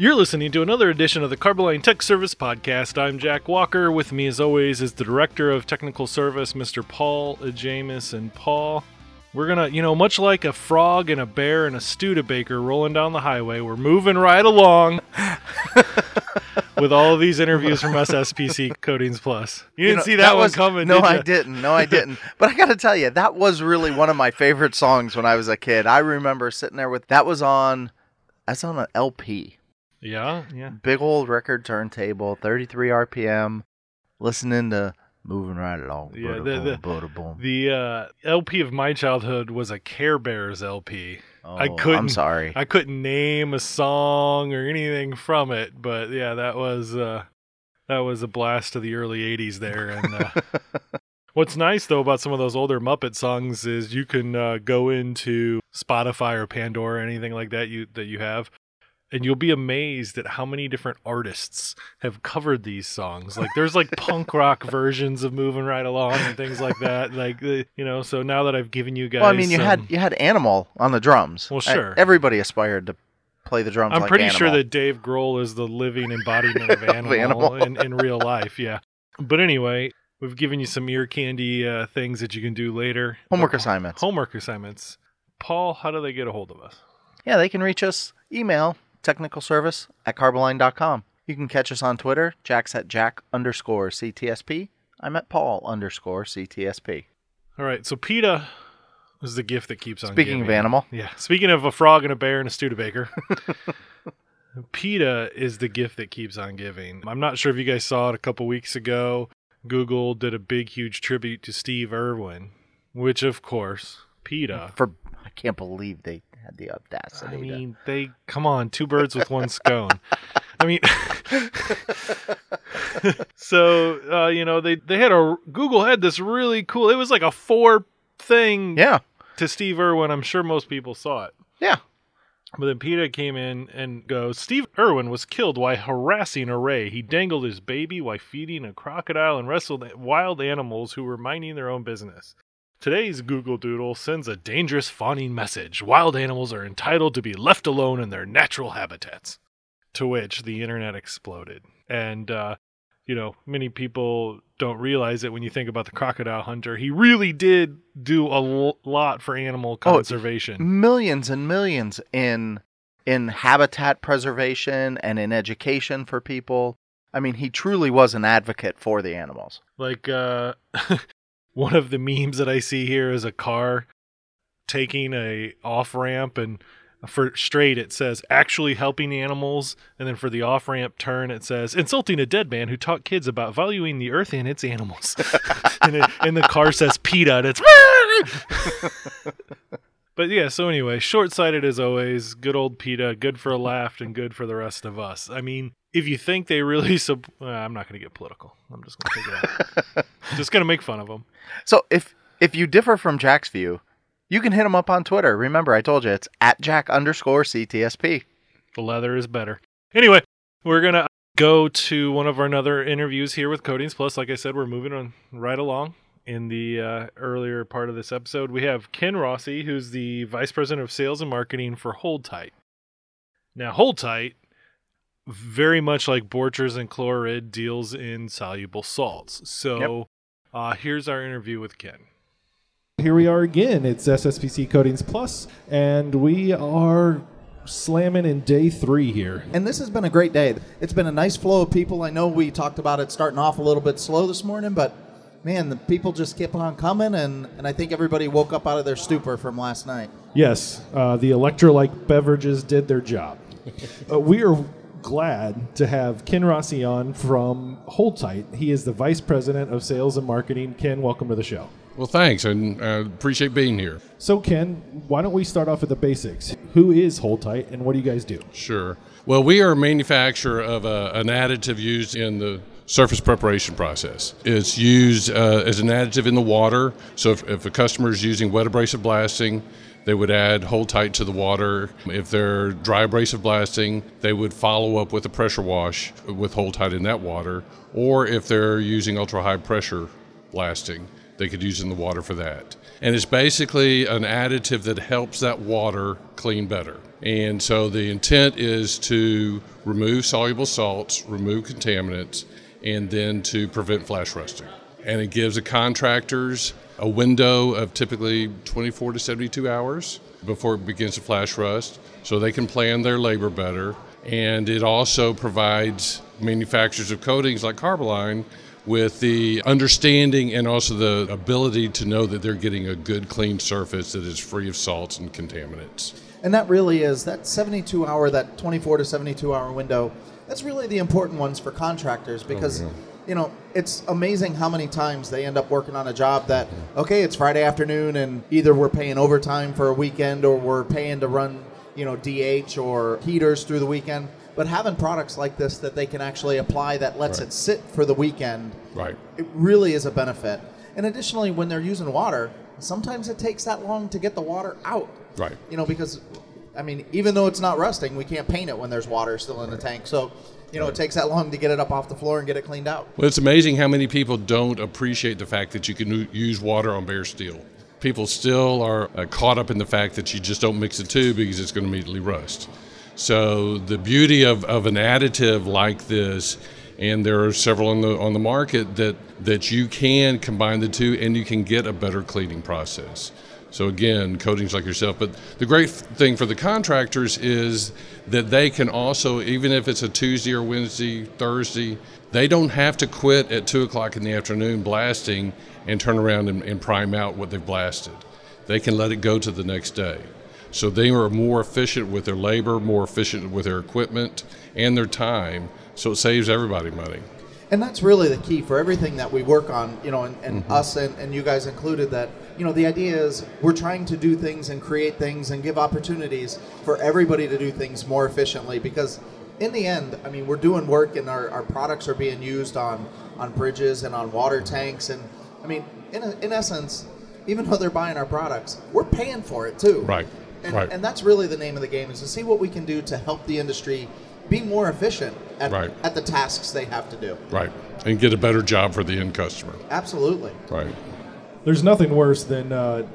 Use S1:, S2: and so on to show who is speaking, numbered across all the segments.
S1: You're listening to another edition of the Carboline Tech Service Podcast. I'm Jack Walker. With me, as always, is the Director of Technical Service, Mr. Paul Jameis. And Paul, we're gonna, you know, much like a frog and a bear and a Studebaker rolling down the highway, we're moving right along with all of these interviews from SSPC Coatings Plus. You didn't
S2: know,
S1: see that, one
S2: was,
S1: coming,
S2: No,
S1: did
S2: I didn't. No, I didn't. But I got to tell you, that was really one of my favorite songs when I was a kid. I remember sitting there with that was on. That's on an LP,
S1: Yeah, yeah.
S2: big old record turntable, 33 RPM, listening to "Moving Right Along."
S1: Yeah, the-
S2: boom,
S1: the- The uh, LP of my childhood was a Care Bears LP. I
S2: Oh,
S1: couldn't-
S2: I'm sorry.
S1: I couldn't name a song or anything from it, but yeah, that was uh, that was a blast of the early '80s there. And uh, what's nice though about some of those older Muppet songs is you can uh, go into Spotify or Pandora or anything like that you that you have. And you'll be amazed at how many different artists have covered these songs. Like there's like punk rock versions of "Moving Right Along" and things like that. Like the, you know, so now that I've given you guys,
S2: well, I mean, you had you had Animal on the drums.
S1: Well, sure.
S2: Everybody aspired to play the drums.
S1: I'm
S2: like
S1: pretty sure that Dave Grohl is the living embodiment of animal,
S2: Animal.
S1: In, in real life. Yeah. But anyway, we've given you some ear candy uh, things that you can do later.
S2: homework
S1: But-
S2: assignments.
S1: Homework assignments. Paul, how do they get a hold of us?
S2: Yeah, they can reach us. Email technical service at carboline.com. You can catch us on Twitter. Jack's at Jack underscore CTSP. I'm at Paul underscore CTSP.
S1: All right. So PETA is the gift that keeps on
S2: Speaking of animal,
S1: Yeah. Speaking of a frog and a bear and a Studebaker. PETA is the gift that keeps on giving. I'm not sure if you guys saw it a couple weeks ago. Google did a big, huge tribute to Steve Irwin, which, of course, PETA.
S2: for I can't believe they had the audacity.
S1: I
S2: to-
S1: mean, they come on, two birds with one scone. I mean, so uh, you know they they had a Google had this really cool. It was like a four thing
S2: yeah,
S1: to Steve Irwin. I'm sure most people saw it.
S2: yeah.
S1: But then PETA came in and goes, Steve Irwin was killed while harassing a ray. He dangled his baby while feeding a crocodile and wrestled wild animals who were minding their own business. Today's Google Doodle sends a dangerous fawning message. Wild animals are entitled to be left alone in their natural habitats. To which the internet exploded. And, uh, you know, many people don't realize it when you think about the crocodile hunter. He really did do a l- lot for animal conservation.
S2: Oh,
S1: conservation.
S2: Millions and millions in in habitat preservation and in education for people. I mean, he truly was an advocate for the animals.
S1: Like uh one of the memes that I see here is a car taking a off ramp and for straight it says actually helping animals and then for the off ramp turn it says insulting a dead man who taught kids about valuing the earth and its animals. and, it, and the car says PETA and it's But yeah, so anyway, short sighted as always. Good old PETA, good for a laugh and good for the rest of us. I mean, if you think they really, sub- uh, I'm not going to get political. I'm just going to take it out. just going to make fun of them.
S2: So if if you differ from Jack's view, you can hit him up on Twitter. Remember, I told you it's at Jack underscore CTSP.
S1: The leather is better. Anyway, we're going to go to one of our another interviews here with Coatings Plus. Like I said, we're moving on right along. In the uh, earlier part of this episode, we have Ken Rossi, who's the Vice President of Sales and Marketing for Hold Tight. Now, Hold Tight, very much like Borchers and Chlor*Rid, deals in soluble salts. So uh, here's our interview with Ken.
S3: Here we are again. It's SSPC Coatings Plus, and we are slamming in day three here.
S4: And this has been a great day. It's been a nice flow of people. I know we talked about it starting off a little bit slow this morning, but man, the people just kept on coming, and, and I think everybody woke up out of their stupor from last night.
S3: Yes, uh, the electrolyte beverages did their job. uh, we are glad to have Ken Rossi on from Hold Tight. He is the Vice President of Sales and Marketing. Ken, welcome to the show.
S5: Well, thanks, and uh, appreciate being here.
S3: So, Ken, why don't we start off with the basics? Who is Hold Tight, and what do you guys do?
S5: Sure. Well, we are a manufacturer of a, an additive used in the surface preparation process. It's used uh, as an additive in the water. So if, if a customer is using wet abrasive blasting, they would add hold tight to the water. If they're dry abrasive blasting, they would follow up with a pressure wash with hold tight in that water. Or if they're using ultra high pressure blasting, They could use in the water for that. And it's basically an additive that helps that water clean better. And so the intent is to remove soluble salts, remove contaminants, and then to prevent flash rusting. And it gives the contractors a window of typically 24 to 72 hours before it begins to flash rust so they can plan their labor better. And it also provides manufacturers of coatings like Carboline with the understanding and also the ability to know that they're getting a good clean surface that is free of salts and contaminants.
S4: And that really is that 72 hour, that 24 to 72 hour window. That's really the important ones for contractors oh, because,
S5: yeah.
S4: you know, it's amazing how many times they end up working on a job that, okay, it's Friday afternoon and either we're paying overtime for a weekend or we're paying to run, you know, DH or heaters through the weekend. But having products like this that they can actually apply that lets
S5: Right.
S4: it sit for the weekend,
S5: Right.
S4: it really is a benefit. And additionally, when they're using water, sometimes it takes that long to get the water out.
S5: Right.
S4: You know, because, I mean, even though it's not rusting, we can't paint it when there's water still in the tank. So, you know, it takes that long to get it up off the floor and get it cleaned out.
S5: Well, it's amazing how many people don't appreciate the fact that you can use water on bare steel. People still are uh, caught up in the fact that you just don't mix the two because it's going to immediately rust. So the beauty of, of an additive like this, and there are several on the on the market that that you can combine the two and you can get a better cleaning process. So again, coatings like yourself. But the great thing for the contractors is that they can also, even if it's a Tuesday or Wednesday, Thursday, they don't have to quit at two o'clock in the afternoon blasting and turn around and, and prime out what they've blasted. They can let it go to the next day. So they are more efficient with their labor, more efficient with their equipment and their time. So it saves everybody money.
S4: And that's really the key for everything that we work on, you know, and, and mm-hmm. us and, and you guys included that, you know, the idea is we're trying to do things and create things and give opportunities for everybody to do things more efficiently because in the end, I mean, we're doing work and our, our products are being used on, on bridges and on water tanks. And I mean, in, in essence, even though they're buying our products, we're paying for it too.
S5: Right,
S4: And,
S5: right.
S4: and that's really the name of the game is to see what we can do to help the industry be more efficient at,
S5: Right.
S4: at the tasks they have to do.
S5: Right. And get a better job for the end customer.
S4: Absolutely.
S5: Right.
S3: There's nothing worse than uh,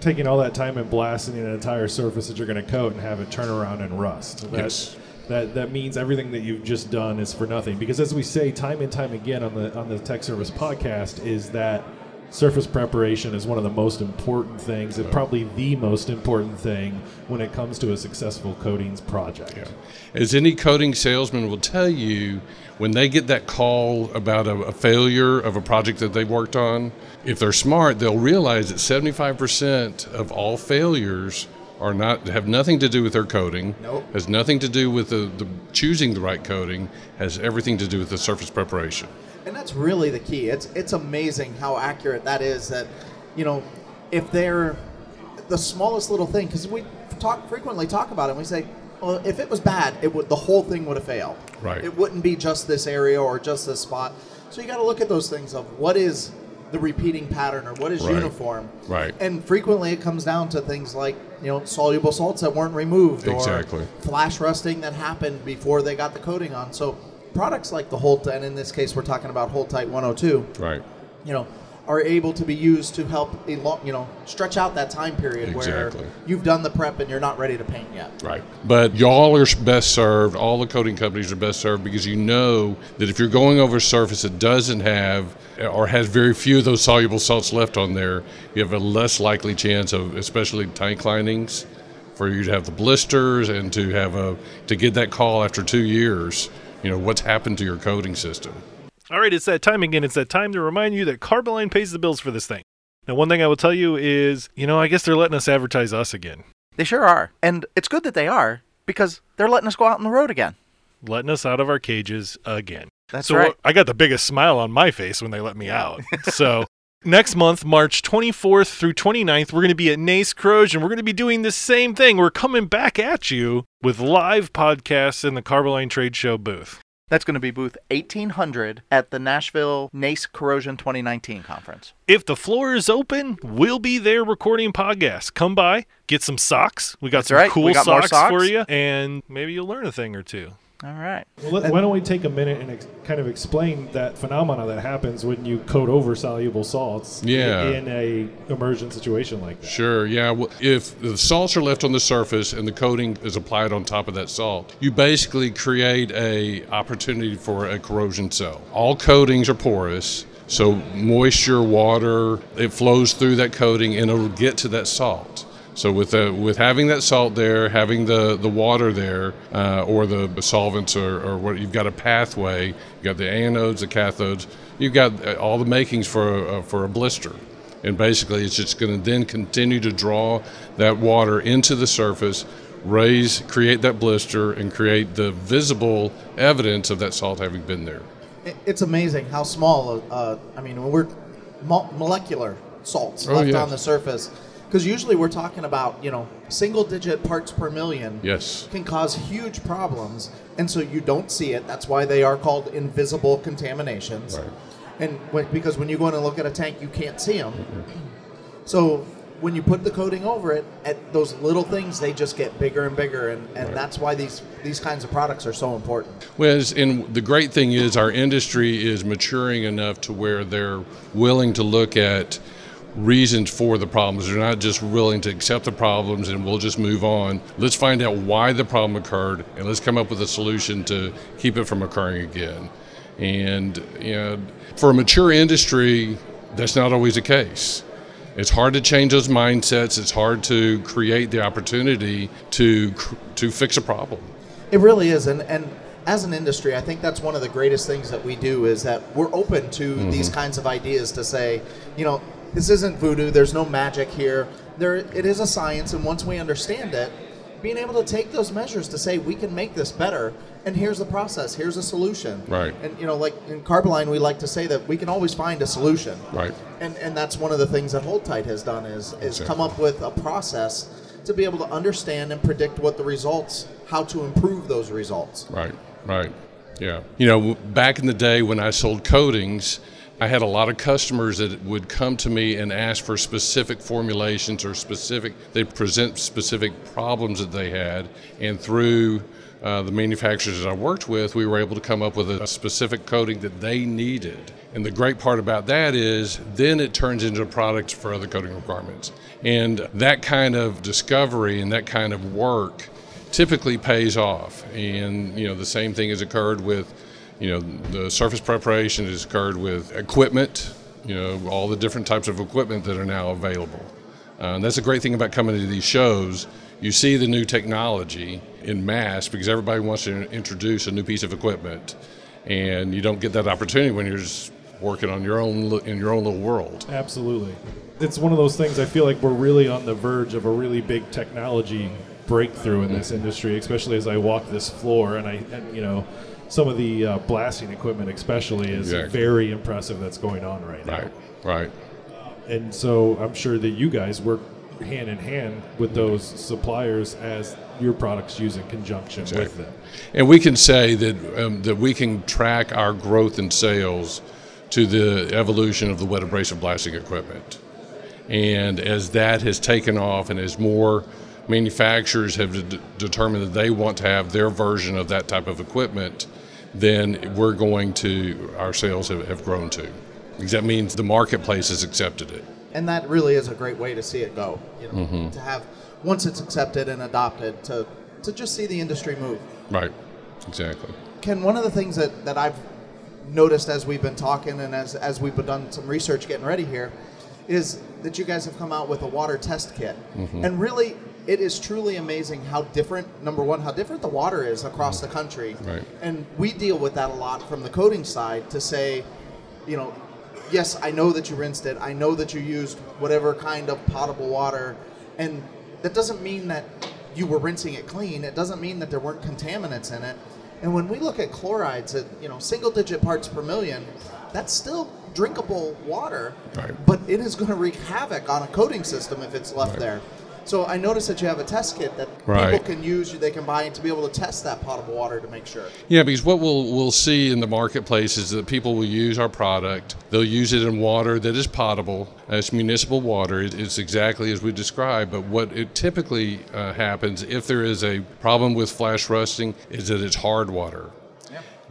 S3: taking all that time and blasting an entire surface that you're going to coat and have it turn around and rust. That,
S5: Yes.
S3: That, that means everything that you've just done is for nothing. Because as we say time and time again on the on the Tech Service podcast, is that surface preparation is one of the most important things, and probably the most important thing when it comes to a successful coatings project.
S5: As any coating salesman will tell you, when they get that call about a, a failure of a project that they've worked on, if they're smart, they'll realize that 75% of all failures are not have nothing to do with their coating.
S4: Nope.
S5: Has nothing to do with the, the choosing the right coating. Has everything to do with the surface preparation.
S4: And that's really the key. It's it's amazing how accurate that is. That you know, if they're the smallest little thing, because we talk frequently talk about it, and we say, well, if it was bad, it would the whole thing would have failed.
S5: Right.
S4: It wouldn't be just this area or just this spot. So you got to look at those things of what is the repeating pattern or what is
S5: Right.
S4: uniform.
S5: Right.
S4: And frequently it comes down to things like you know soluble salts that weren't removed
S5: Exactly.
S4: or flash rusting that happened before they got the coating on. So products like the Hold, and in this case we're talking about Hold Tight 102,
S5: Right.
S4: you know, are able to be used to help, elo- you know, stretch out that time period
S5: Exactly.
S4: where you've done the prep and you're not ready to paint yet.
S5: Right. But y'all are best served, all the coating companies are best served because you know that if you're going over a surface that doesn't have or has very few of those soluble salts left on there, you have a less likely chance of, especially tank linings, for you to have the blisters and to have a to get that call after two years. You know what's happened to your coating system.
S1: All right, it's that time again. It's that time to remind you that Carboline pays the bills for this thing. Now, one thing I will tell you is, you know, I guess they're letting us advertise us again,
S2: They sure are. And it's good that they are because they're letting us go out on the road again.
S1: letting us out of our cages again.
S2: That's
S1: so
S2: right.
S1: I got the biggest smile on my face when they let me out. so next month, March 24th through 29th, we're going to be at Nace Corrosion. We're going to be doing the same thing. We're coming back at you with live podcasts in the Carboline Trade Show booth.
S2: That's going to be booth 1800 at the Nashville NACE Corrosion 2019 conference.
S1: If the floor is open, we'll be there recording podcasts. Come by, get some socks. We got
S2: That's
S1: some
S2: right.
S1: cool
S2: got more
S1: socks, for you, and maybe you'll learn a thing or two.
S2: All right.
S3: Well, let, why don't we take a minute and ex- kind of explain that phenomena that happens when you coat over soluble salts i-
S5: Yeah.
S3: in a immersion situation like that?
S5: Sure. Yeah. Well, if the salts are left on the surface and the coating is applied on top of that salt, you basically create a opportunity for a corrosion cell. All coatings are porous, so moisture, water, it flows through that coating and it'll get to that salt. So with the, with having that salt there, having the, the water there, uh, or the solvents, or, or what you've got a pathway. You've got the anodes, the cathodes. You've got uh, all the makings for a, for a blister and basically it's just going to then continue to draw that water into the surface raise create that blister and create the visible evidence of that salt having been there
S4: It's amazing how small. Uh, I mean, when we're mo- molecular salts
S5: Oh,
S4: left
S5: yes.
S4: on the surface, because usually we're talking about you know single-digit parts per million.
S5: yes
S4: Can cause huge problems, and so you don't see it. That's why they are called invisible contaminations.
S5: Right.
S4: And when, because when you go in and look at a tank, you can't see them. So when you put the coating over it, at those little things they just get bigger and bigger, and, and that's why these these kinds of products are so important.
S5: Whereas, and the great thing is our industry is maturing enough to where they're willing to look at reasons for the problems. They're not just willing to accept the problems and we'll just move on. Let's find out why the problem occurred and let's come up with a solution to keep it from occurring again. And you know, for a mature industry, that's not always the case. It's hard to change those mindsets. It's hard to create the opportunity to to fix a problem.
S4: It really is, and and as an industry, I think that's one of the greatest things that we do is that we're open to mm-hmm. these kinds of ideas to say, you know, this isn't voodoo. There's no magic here. There, it is a science, and once we understand it, being able to take those measures to say we can make this better, and here's the process. Here's a solution.
S5: Right.
S4: And you know, like in Carboline, we like to say that we can always find a solution.
S5: Right.
S4: And and that's one of the things that Hold Tight has done is is come up with a process to be able to understand and predict what the results, how to improve those results.
S5: Right, right. Yeah. You know, back in the day when I sold coatings, I had a lot of customers that would come to me and ask for specific formulations or specific, they present specific problems that they had. And through uh, the manufacturers that I worked with, we were able to come up with a specific coating that they needed. And the great part about that is then it turns into a product for other coating requirements. And that kind of discovery and that kind of work typically pays off. And you know the same thing has occurred with you know the surface preparation has occurred with equipment. You know all the different types of equipment that are now available. Uh, and that's a great thing about coming to these shows. You see the new technology in mass because everybody wants to introduce a new piece of equipment, and you don't get that opportunity when you're just working on your own in your own little world.
S3: Absolutely. It's one of those things I feel like we're really on the verge of a really big technology breakthrough in this industry, especially as I walk this floor and I, and, you know, some of the uh, blasting equipment, especially, is
S5: Exactly.
S3: very impressive that's going on right now.
S5: Right, right.
S3: And so I'm sure that you guys work hand in hand with those suppliers as your products use in conjunction with them.
S5: And we can say that um, that we can track our growth in sales to the evolution of the wet abrasive blasting equipment. And as that has taken off, and as more manufacturers have de- determined that they want to have their version of that type of equipment, then we're going to our sales have, have grown to. Because that means the marketplace has accepted it.
S4: And that really is a great way to see it go. You know,
S5: Mm-hmm.
S4: to have once it's accepted and adopted to to just see the industry move.
S5: Right. Exactly.
S4: Ken, one of the things that, that I've noticed as we've been talking and as, as we've been done some research getting ready here is that you guys have come out with a water test kit.
S5: Mm-hmm.
S4: And really, it is truly amazing how different, number one, how different the water is across the country.
S5: Right.
S4: And we deal with that a lot from the coating side to say, you know, yes, I know that you rinsed it. I know that you used whatever kind of potable water. And that doesn't mean that you were rinsing it clean. It doesn't mean that there weren't contaminants in it. And when we look at chlorides at, you know, single digit parts per million, that's still drinkable water.
S5: Right.
S4: But it is going to wreak havoc on a coating system if it's left
S5: Right.
S4: there. So I noticed that you have a test kit that
S5: Right.
S4: people can use, they can buy to be able to test that potable water to make sure.
S5: Yeah, because what we'll we'll see in the marketplace is that people will use our product. They'll use it in water that is potable. Uh, It's municipal water. It's exactly as we described. But what it typically uh, happens if there is a problem with flash rusting is that it's hard water,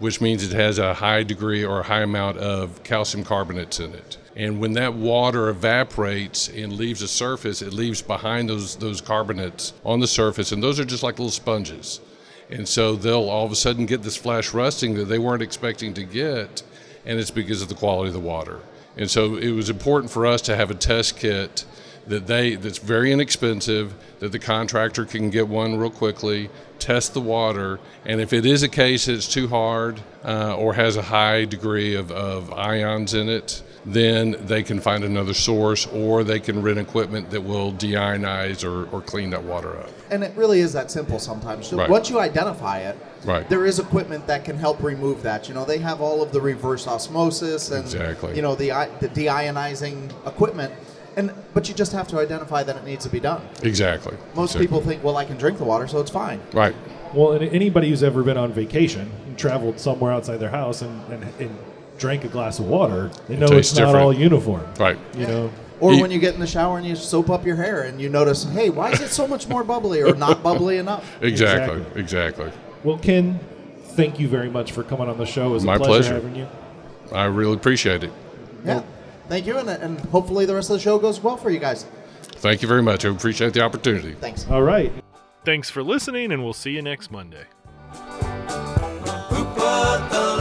S5: which means it has a high degree or a high amount of calcium carbonates in it. And when that water evaporates and leaves the surface, it leaves behind those those carbonates on the surface, and those are just like little sponges. And so they'll all of a sudden get this flash rusting that they weren't expecting to get, and it's because of the quality of the water. And so it was important for us to have a test kit that they that's very inexpensive, that the contractor can get one real quickly, test the water, and if it is a case that's too hard uh, or has a high degree of, of ions in it, then they can find another source or they can rent equipment that will deionize or, or clean that water up.
S4: And it really is that simple sometimes. So
S5: Right.
S4: Once you identify it,
S5: Right.
S4: there is equipment that can help remove that. You know, they have all of the reverse osmosis and
S5: Exactly.
S4: you know the the deionizing equipment, and but you just have to identify that it needs to be done.
S5: Exactly.
S4: Most
S5: Exactly.
S4: people think, well, I can drink the water, so it's fine.
S5: Right.
S3: Well, and anybody who's ever been on vacation and traveled somewhere outside their house and, and, and drank a glass of water, they know it's not
S5: different.
S3: all uniform.
S5: Right.
S3: You know,
S4: Or
S5: Ye-
S4: when you get in the shower and you soap up your hair and you notice, hey, why is it so much more bubbly or not bubbly enough?
S5: Exactly.
S3: Exactly.
S5: Exactly.
S3: well, Ken, thank you very much for coming on the show. It was
S5: My
S3: a pleasure,
S5: pleasure.
S3: having you.
S5: I really appreciate it.
S4: Yeah. Thank you, and, and hopefully the rest of the show goes well for you guys.
S5: Thank you very much. I appreciate the opportunity.
S4: Thanks.
S3: All right.
S1: Thanks for listening, and we'll see you next Monday.
S6: Who put the